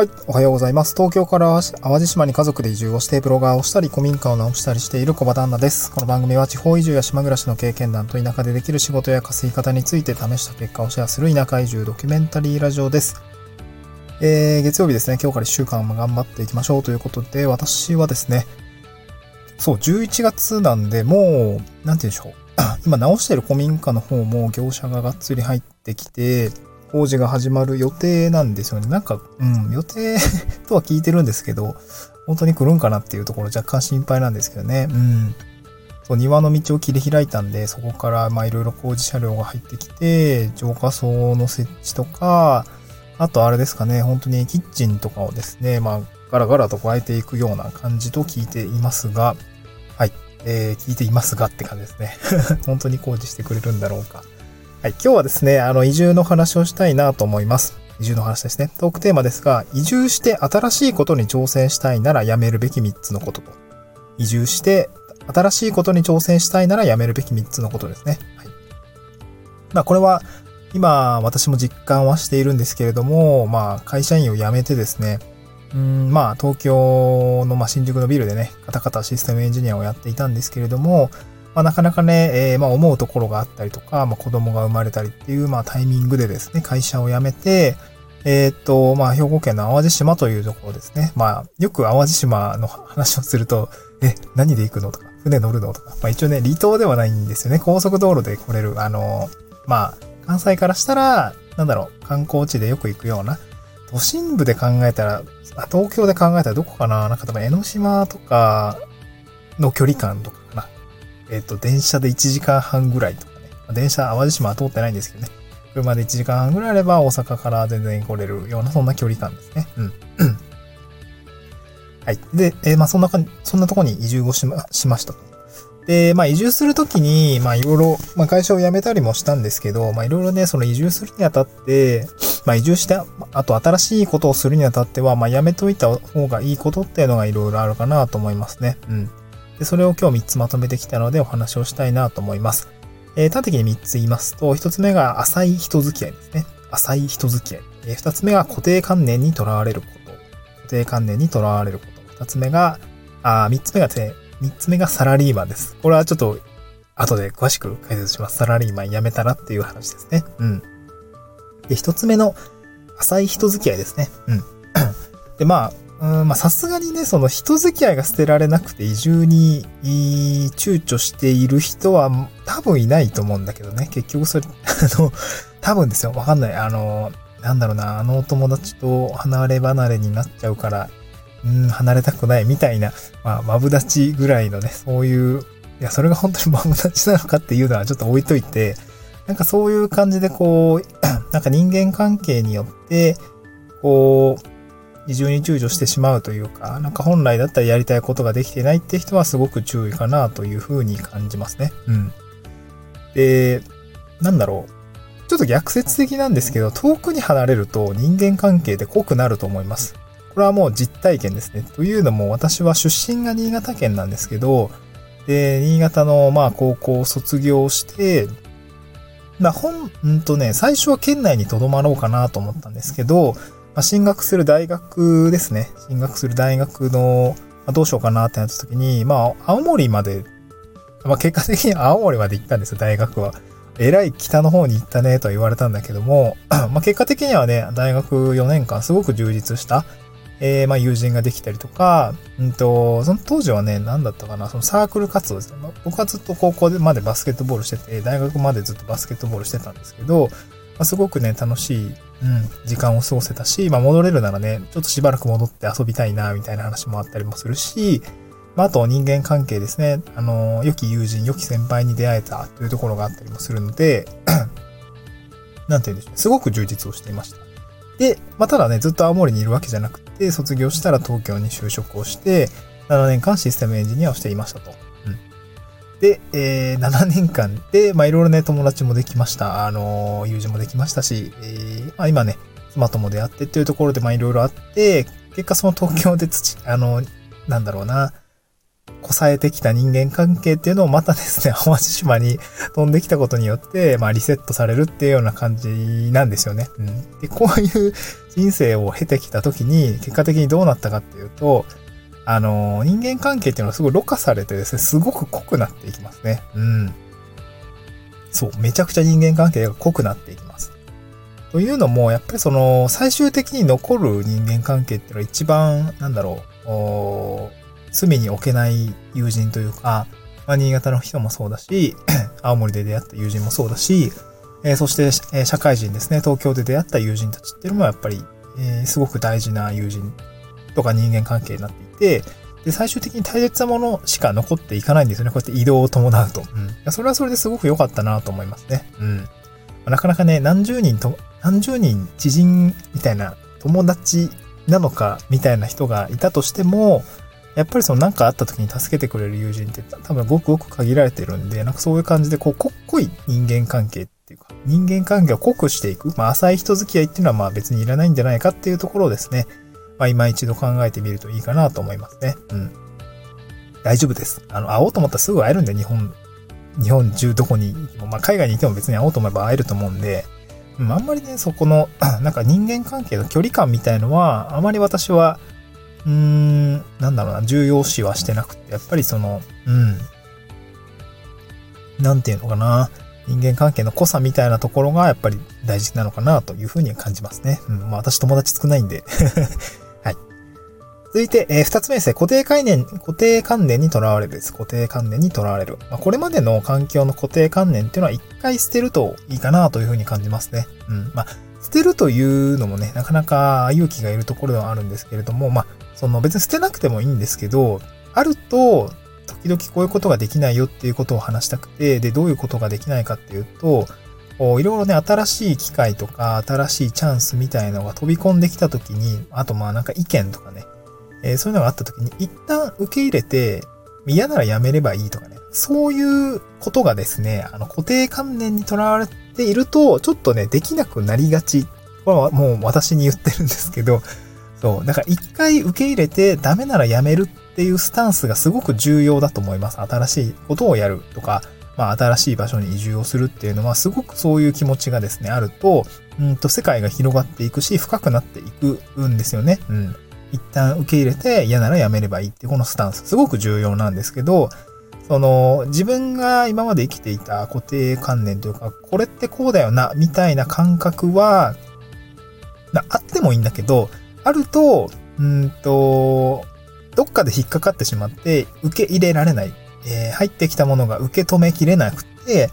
はい、おはようございます。東京から淡路島に家族で移住をしてブロガーをしたり古民家を直したりしている小場旦那です。この番組は地方移住や島暮らしの経験談と田舎でできる仕事や稼ぎ方について試した結果をシェアする田舎移住ドキュメンタリーラジオです。えー、月曜日ですね、今日から1週間も頑張っていきましょうということで、私はですね、そう、11月なんで、もう、なんて言うんでしょう。今直してる古民家の方も業者ががっつり入ってきて、工事が始まる予定なんですよね。なんか、うん、予定 とは聞いてるんですけど、本当に来るんかなっていうところ若干心配なんですけどね。うん。そう、庭の道を切り開いたんで、そこから、まあいろいろ工事車両が入ってきて、浄化槽の設置とか、あとあれですかね、本当にキッチンとかをですね、まあガラガラと加えていくような感じと聞いていますが、はい。えー、聞いていますがって感じですね。本当に工事してくれるんだろうか。はい、今日はですね、あの、移住の話をしたいなと思います。移住の話ですね。トークテーマですが、移住して新しいことに挑戦したいならやめるべき3つのことと。移住して新しいことに挑戦したいならやめるべき3つのことですね。はい。まあ、これは、今、私も実感はしているんですけれども、まあ、会社員を辞めてですね、うんまあ、東京の、ま、新宿のビルでね、カタカタシステムエンジニアをやっていたんですけれども、まあ、なかなかね、えー、まあ、思うところがあったりとか、まあ、子供が生まれたりっていう、まあ、タイミングでですね、会社を辞めて、えー、っと、まあ、兵庫県の淡路島というところですね。まあ、よく淡路島の話をすると、え、何で行くのとか、船乗るのとか、まあ、一応ね、離島ではないんですよね。高速道路で来れる、あの、まあ、関西からしたら、なんだろう、観光地でよく行くような、都心部で考えたら、東京で考えたらどこかななんか多分江ノ島とかの距離感とか。えっ、と、電車で1時間半ぐらいとかね。電車、淡路島は通ってないんですけどね。車で1時間半ぐらいあれば大阪から全然来れるような、そんな距離感ですね。うん。はい。で、えー、まあそんなかん、そんなとこに移住をしま、しましたと。で、まあ移住するときに、まあいろいろ、まあ会社を辞めたりもしたんですけど、まあいろいろね、その移住するにあたって、まあ移住して、あと新しいことをするにあたっては、まあやめといた方がいいことっていうのがいろいろあるかなと思いますね。うん。で、それを今日3つまとめてきたのでお話をしたいなと思います。えー、端的に3つ言いますと、1つ目が浅い人付き合いですね。浅い人付き合い。えー、2つ目が固定観念にとらわれること。固定観念にとらわれること。2つ目が、あ3つ目がですね、3つ目がサラリーマンです。これはちょっと後で詳しく解説します。サラリーマン辞めたらっていう話ですね。うん。で、1つ目の浅い人付き合いですね。うん。で、まあ、まあ、さすがにね、その人付き合いが捨てられなくて移住に躊躇している人は多分いないと思うんだけどね。結局それ、あの、多分ですよ。わかんない。あの、なんだろうな、あのお友達と離れ離れになっちゃうから、うん、離れたくないみたいな、まあ、マブダチぐらいのね、そういう、いや、それが本当にマブダチなのかっていうのはちょっと置いといて、なんかそういう感じでこう、なんか人間関係によって、こう、移住に躊躇してしまうというか、なんか本来だったらやりたいことができてないって人はすごく注意かなというふうに感じますね。うん。で、なんだろう。ちょっと逆説的なんですけど、遠くに離れると人間関係で濃くなると思います。これはもう実体験ですね。というのも私は出身が新潟県なんですけど、で、新潟のまあ高校を卒業して、まあ、ほん、んとね、最初は県内に留まろうかなと思ったんですけど、まあ、進学する大学ですね。進学する大学の、まあ、どうしようかなってなった時に、まあ、青森まで、まあ、結果的に 青森まで行ったんですよ、大学は。えらい北の方に行ったねとは言われたんだけども、まあ、結果的にはね、大学4年間すごく充実した、えー、まあ、友人ができたりとか、うんと、その当時はね、何だったかな、そのサークル活動ですね。僕はずっと高校までバスケットボールしてて、大学までずっとバスケットボールしてたんですけど、あ、すごくね、楽しい、うん、時間を過ごせたし、まあ、戻れるならね、ちょっとしばらく戻って遊びたいな、みたいな話もあったりもするし、まあ、あと人間関係ですね。あの、良き友人、良き先輩に出会えたというところがあったりもするので、なんて言うんでしょうね。すごく充実をしていました。で、まあ、ただね、ずっと青森にいるわけじゃなくて、卒業したら東京に就職をして、7年間システムエンジニアをしていましたと。で、えー、7年間で、まあ、いろいろね、友達もできました。あの、友人もできましたし、えー、まあ、今ね、妻とも出会ってっていうところで、まあ、いろいろあって、結果その東京で土、あの、なんだろうな、こさえてきた人間関係っていうのをまたですね、淡路島に飛んできたことによって、まあリセットされるっていうような感じなんですよね。うん。で、こういう人生を経てきた時に、結果的にどうなったかっていうと、あの、人間関係っていうのはすごいろ過されてですね、すごく濃くなっていきますね。うん。そう、めちゃくちゃ人間関係が濃くなっていきます。というのも、やっぱりその、最終的に残る人間関係っていうのは一番、なんだろう、罪に置けない友人というか、まあ、新潟の人もそうだし、青森で出会った友人もそうだし、えー、そして、えー、社会人ですね、東京で出会った友人たちっていうのもやっぱり、えー、すごく大事な友人とか人間関係になっていて、で、最終的に大切なものしか残っていかないんですよね。こうやって移動を伴うと。うん。それはそれですごく良かったなと思いますね。うん。なかなかね、何十人と、何十人知人みたいな友達なのかみたいな人がいたとしても、やっぱりその何かあった時に助けてくれる友人って多分ごくごく限られてるんで、なんかそういう感じでこう、濃い人間関係っていうか、人間関係を濃くしていく、まあ浅い人付き合いっていうのはまあ別にいらないんじゃないかっていうところをですね、まあ今一度考えてみるといいかなと思いますね。うん。大丈夫です。あの、会おうと思ったらすぐ会えるんで、日本、日本中どこに、まあ海外にいても別に会おうと思えば会えると思うんで、うん、あんまりね、そこの、なんか人間関係の距離感みたいのは、あまり私は、うーん、なんだろうな、重要視はしてなくて、やっぱりその、うん、なんていうのかな、人間関係の濃さみたいなところがやっぱり大事なのかなというふうに感じますね。うん、まあ私友達少ないんで。続いて、えー、二つ目ですね。固定概念、固定観念にとらわれるです。固定観念にとらわれる。まあ、これまでの環境の固定観念っていうのは一回捨てるといいかなというふうに感じますね。うん。まあ、捨てるというのもね、なかなか勇気がいるところではあるんですけれども、まあ、その別に捨てなくてもいいんですけど、あると、時々こういうことができないよっていうことを話したくて、で、どういうことができないかっていうと、いろいろね、新しい機会とか、新しいチャンスみたいのが飛び込んできた時に、あとまあなんか意見とかね、えー、そういうのがあった時に、一旦受け入れて、嫌ならやめればいいとかね、そういうことがですね、あの固定観念にとらわれていると、ちょっとね、できなくなりがち。これはもう私に言ってるんですけど、そう。だから一回受け入れてダメならやめるっていうスタンスがすごく重要だと思います。新しいことをやるとか、まあ新しい場所に移住をするっていうのはすごくそういう気持ちがですね、あると、うんと世界が広がっていくし、深くなっていくんですよね。うん。一旦受け入れて嫌ならやめればいいっていうこのスタンス、すごく重要なんですけど、その、自分が今まで生きていた固定観念というか、これってこうだよな、みたいな感覚は、あってもいいんだけど、あると、うんと、どっかで引っかかってしまって、受け入れられない。えー、入ってきたものが受け止めきれなくて、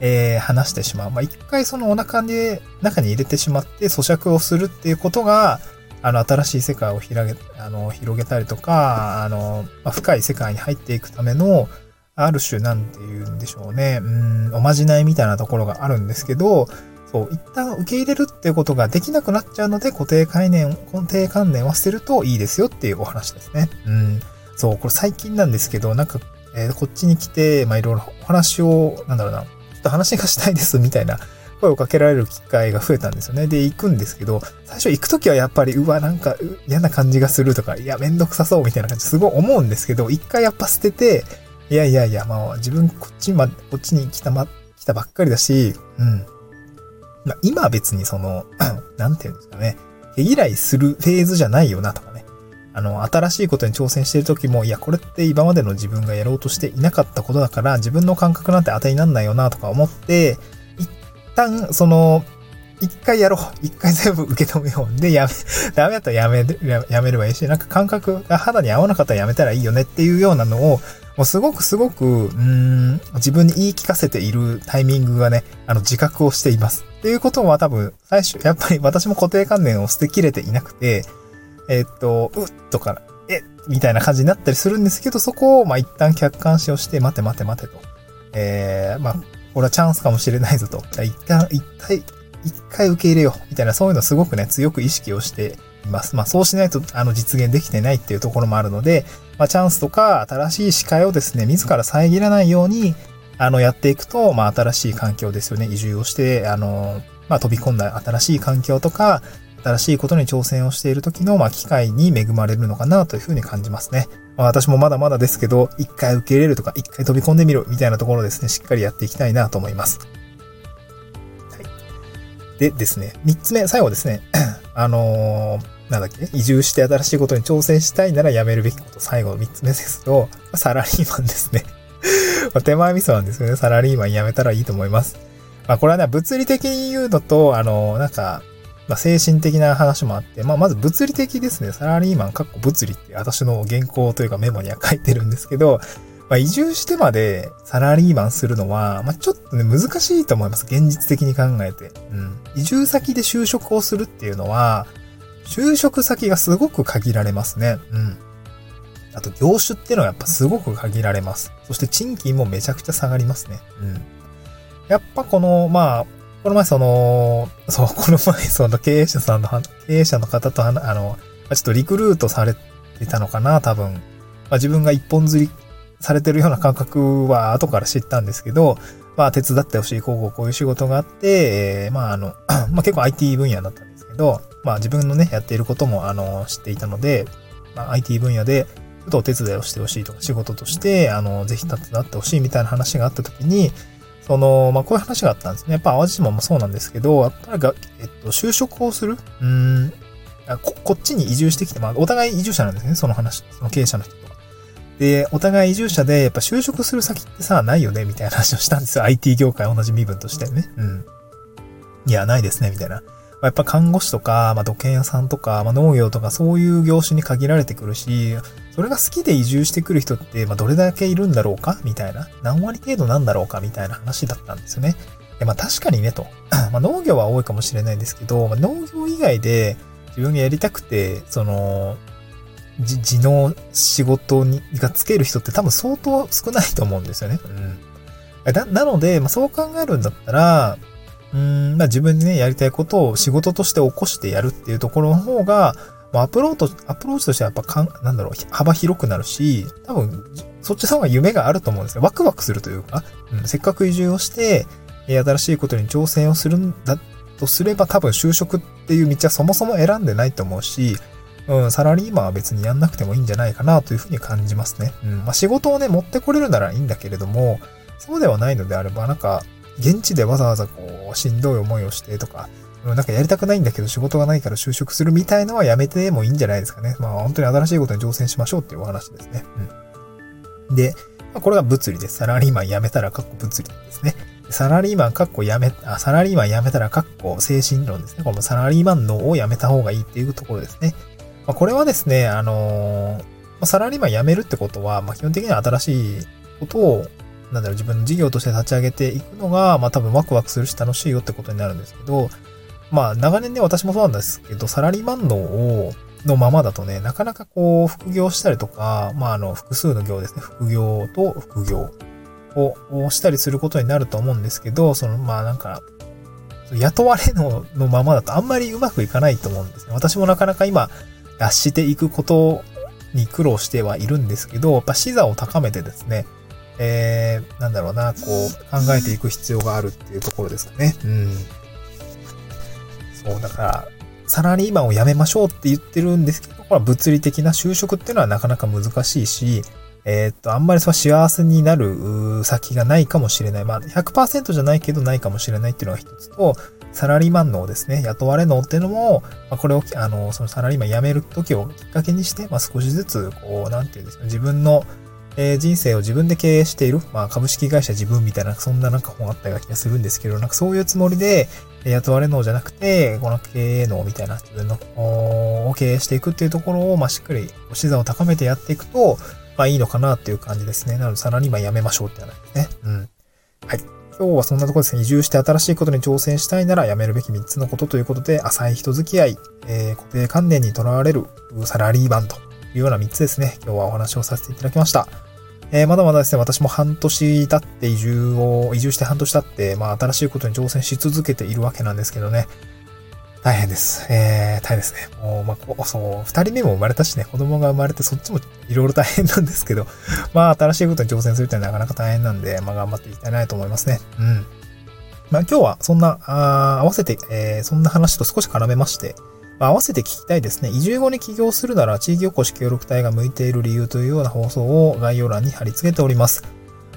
えー、話してしまう。まあ、一回そのお腹で、中に入れてしまって咀嚼をするっていうことが、あの、新しい世界を広げ、あの、広げたりとか、あの、まあ、深い世界に入っていくための、ある種、なんて言うんでしょうね。うん、おまじないみたいなところがあるんですけど、そう、一旦受け入れるっていうことができなくなっちゃうので、固定概念、固定観念を捨てるといいですよっていうお話ですね。うん。そう、これ最近なんですけど、なんか、えー、こっちに来て、まあ、いろいろお話を、なんだろうな、ちょっと話がしたいですみたいな声をかけられる機会が増えたんですよね。で、行くんですけど、最初行くときはやっぱり、うわ、なんか嫌な感じがするとか、いや、めんどくさそうみたいな感じすごい思うんですけど、一回やっぱ捨てて、いやいやいや、まあ、自分こっちま、こっちに来たま、来たばっかりだし、うん。まあ、今別にその、なんていうんですかね、毛嫌いするフェーズじゃないよなとかね。あの、新しいことに挑戦してる時も、いや、これって今までの自分がやろうとしていなかったことだから、自分の感覚なんて当たりなんないよなとか思って、旦、その、一回やろう。一回全部受け止めよう。で、やめ、ダメだったらやめ、やめればいいし、なんか感覚が肌に合わなかったらやめたらいいよねっていうようなのを、もうすごくすごく、うん、自分に言い聞かせているタイミングがね、あの自覚をしています。っていうことは多分、最初、やっぱり私も固定観念を捨てきれていなくて、えー、っと、うっとか、えみたいな感じになったりするんですけど、そこを、ま、一旦客観視をして、待て待て待てと。えー、まあ、これはチャンスかもしれないぞと。一旦、一回、一回受け入れよう。みたいな、そういうのすごくね、強く意識をしています。まあ、そうしないと、あの、実現できてないっていうところもあるので、まあ、チャンスとか新しい視界をですね、自ら遮らないように、あの、やっていくと、まあ、新しい環境ですよね。移住をして、あの、まあ、飛び込んだ新しい環境とか、新しいことに挑戦をしている時の、まあ、機会に恵まれるのかなというふうに感じますね。まあ、私もまだまだですけど、一回受け入れるとか、一回飛び込んでみるみたいなところですね、しっかりやっていきたいなと思います。はい。でですね、三つ目、最後ですね、あのー、なんだっけ移住して新しいことに挑戦したいならやめるべきこと、最後の三つ目ですと、サラリーマンですね。ま、手前味噌なんですよね。サラリーマン辞めたらいいと思います。まあ、これはね、物理的に言うのと、あの、なんか、まあ、精神的な話もあって、まあ、まず物理的ですね。サラリーマン、かっこ物理って私の原稿というかメモには書いてるんですけど、まあ、移住してまでサラリーマンするのは、まあ、ちょっとね、難しいと思います。現実的に考えて。うん。移住先で就職をするっていうのは、就職先がすごく限られますね。うん。あと、業種っていうのはやっぱすごく限られます。そして賃金もめちゃくちゃ下がりますね。うん。やっぱこの、まあ、この前その、そう、この前その経営者さんの、経営者の方とあの、ちょっとリクルートされてたのかな、多分。まあ自分が一本釣りされてるような感覚は後から知ったんですけど、まあ手伝ってほしい、こうこうこういう仕事があって、えー、まああの、まあ結構 IT 分野だったんですけど、まあ自分のね、やっていることもあの、知っていたので、まあ IT 分野で、ちょっとお手伝いをしてほしいとか、仕事として、あの、ぜひ手伝ってほしいみたいな話があった時に、その、まあ、こういう話があったんですね。やっぱ淡路島もそうなんですけど、やっぱりが、えっと、就職をする？うん、こ、こっちに移住してきて、まあ、お互い移住者なんですね、その話、その経営者の人と。で、お互い移住者で、やっぱ就職する先ってさ、ないよね、みたいな話をしたんですよ。IT 業界同じ身分としてね。うん。いや、ないですね、みたいな。やっぱ看護師とか、まあ、土建屋さんとか、まあ、農業とかそういう業種に限られてくるし、それが好きで移住してくる人って、まあ、どれだけいるんだろうか？みたいな。何割程度なんだろうか？みたいな話だったんですよね。でまあ、確かにねと。まあ、農業は多いかもしれないんですけど、まあ、農業以外で自分がやりたくて、その、地の仕事にがつける人って多分相当少ないと思うんですよね。うん。ななので、まあ、そう考えるんだったら、うん、まあ自分でね、やりたいことを仕事として起こしてやるっていうところの方が、まあ、アプローチ、アプローチとしてはやっぱかん、なんだろう、幅広くなるし、多分、そっちの方が夢があると思うんですよ。ワクワクするというか、うん、せっかく移住をして、新しいことに挑戦をするんだとすれば多分就職っていう道はそもそも選んでないと思うし、うん、サラリーマンは別にやんなくてもいいんじゃないかなというふうに感じますね。うん、まあ、仕事をね、持ってこれるならいいんだけれども、そうではないのであれば、なんか、現地でわざわざこう、しんどい思いをしてとか、なんかやりたくないんだけど仕事がないから就職するみたいのはやめてもいいんじゃないですかね。まあ本当に新しいことに挑戦しましょうっていうお話ですね。うん。で、まあ、これが物理です。サラリーマン辞めたらかっこ物理ですね。サラリーマンかっこ辞め、あ、サラリーマン辞めたらかっこ精神論ですね。このサラリーマン脳を辞めた方がいいっていうところですね。まあ、これはですね、あのー、サラリーマン辞めるってことは、まあ、基本的には新しいことをなんだろう、自分の事業として立ち上げていくのが、まあ多分ワクワクするし楽しいよってことになるんですけど、まあ長年ね、私もそうなんですけど、サラリーマンのを、のままだとね、なかなかこう、副業したりとか、まああの、複数の業ですね、副業と副業をしたりすることになると思うんですけど、その、まあなんか、雇われののままだとあんまりうまくいかないと思うんですね。私もなかなか今、脱していくことに苦労してはいるんですけど、やっぱ視座を高めてですね、えー、なんだろうな、こう、考えていく必要があるっていうところですかね。うん。そう、だから、サラリーマンを辞めましょうって言ってるんですけど、これは物理的な就職っていうのはなかなか難しいし、えー、っと、あんまりそう幸せになる先がないかもしれない。まあ、100%じゃないけどないかもしれないっていうのが一つと、サラリーマンのですね、雇われのっていうのも、まあ、これを、あの、そのサラリーマン辞める時をきっかけにして、まあ、少しずつ、こう、なんていうんですか、自分の、えー、人生を自分で経営している、まあ、株式会社自分みたいな、そんななんか本あったような気がするんですけど、なんかそういうつもりで、雇われ能じゃなくて、この経営能みたいな自分の、を経営していくっていうところを、まあ、しっかり、資産を高めてやっていくと、まあ、いいのかなっていう感じですね。なので、さらに今やめましょうって話ですね。うん。はい。今日はそんなところですね。移住して新しいことに挑戦したいならやめるべき3つのことということで、浅い人付き合い、えー、固定観念にとらわれるサラリーマンというような3つですね。今日はお話をさせていただきました。えー、まだまだですね、私も半年経って移住を、移住して半年経って、まあ新しいことに挑戦し続けているわけなんですけどね。大変です。えー、大変ですね。もう、まあ、そう、二人目も生まれたしね、子供が生まれてそっちもいろいろ大変なんですけど、まあ新しいことに挑戦するってなかなか大変なんで、まあ頑張っていきたいなと思いますね。うん。まあ今日はそんな、あ合わせて、えー、そんな話と少し絡めまして、まあ、合わせて聞きたいですね。移住後に起業するなら地域おこし協力隊が向いている理由というような放送を概要欄に貼り付けております。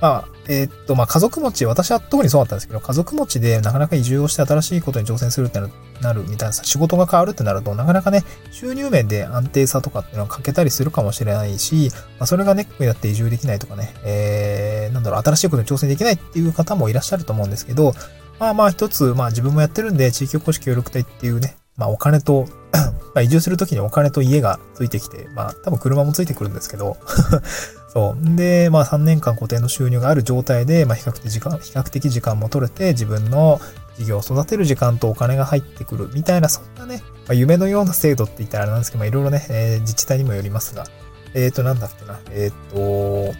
まあ、えー、っと、まあ、家族持ち、私は特にそうだったんですけど、家族持ちでなかなか移住をして新しいことに挑戦するってなるみたいな、仕事が変わるってなると、なかなかね、収入面で安定さとかっていうのは欠けたりするかもしれないし、まあ、それがネックになって移住できないとかね、えー、なんだろう、新しいことに挑戦できないっていう方もいらっしゃると思うんですけど、まあまあ一つ、まあ自分もやってるんで、地域おこし協力隊っていうね、まあお金と まあ移住するときにお金と家がついてきて、まあ多分車もついてくるんですけど そう。で、まあ3年間固定の収入がある状態で、まあ比較的時間、比較的時間も取れて、自分の事業を育てる時間とお金が入ってくるみたいな、そんなね、まあ、夢のような制度って言ったらあれなんですけど、まあいろいろね、えー、自治体にもよりますが、えっ、ー、と、なんだっけな、えっ、ー、と、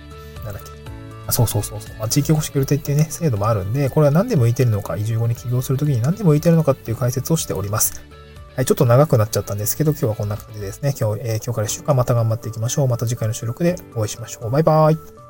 なんだっけ、そうそうそうそう。まあ、地域おこし協力隊っていうね、制度もあるんで、これは何で向いてるのか、移住後に起業するときに何で向いてるのかっていう解説をしております。はい、ちょっと長くなっちゃったんですけど、今日はこんな感じですね。今日、えー、今日から1週間また頑張っていきましょう。また次回の収録でお会いしましょう。バイバーイ。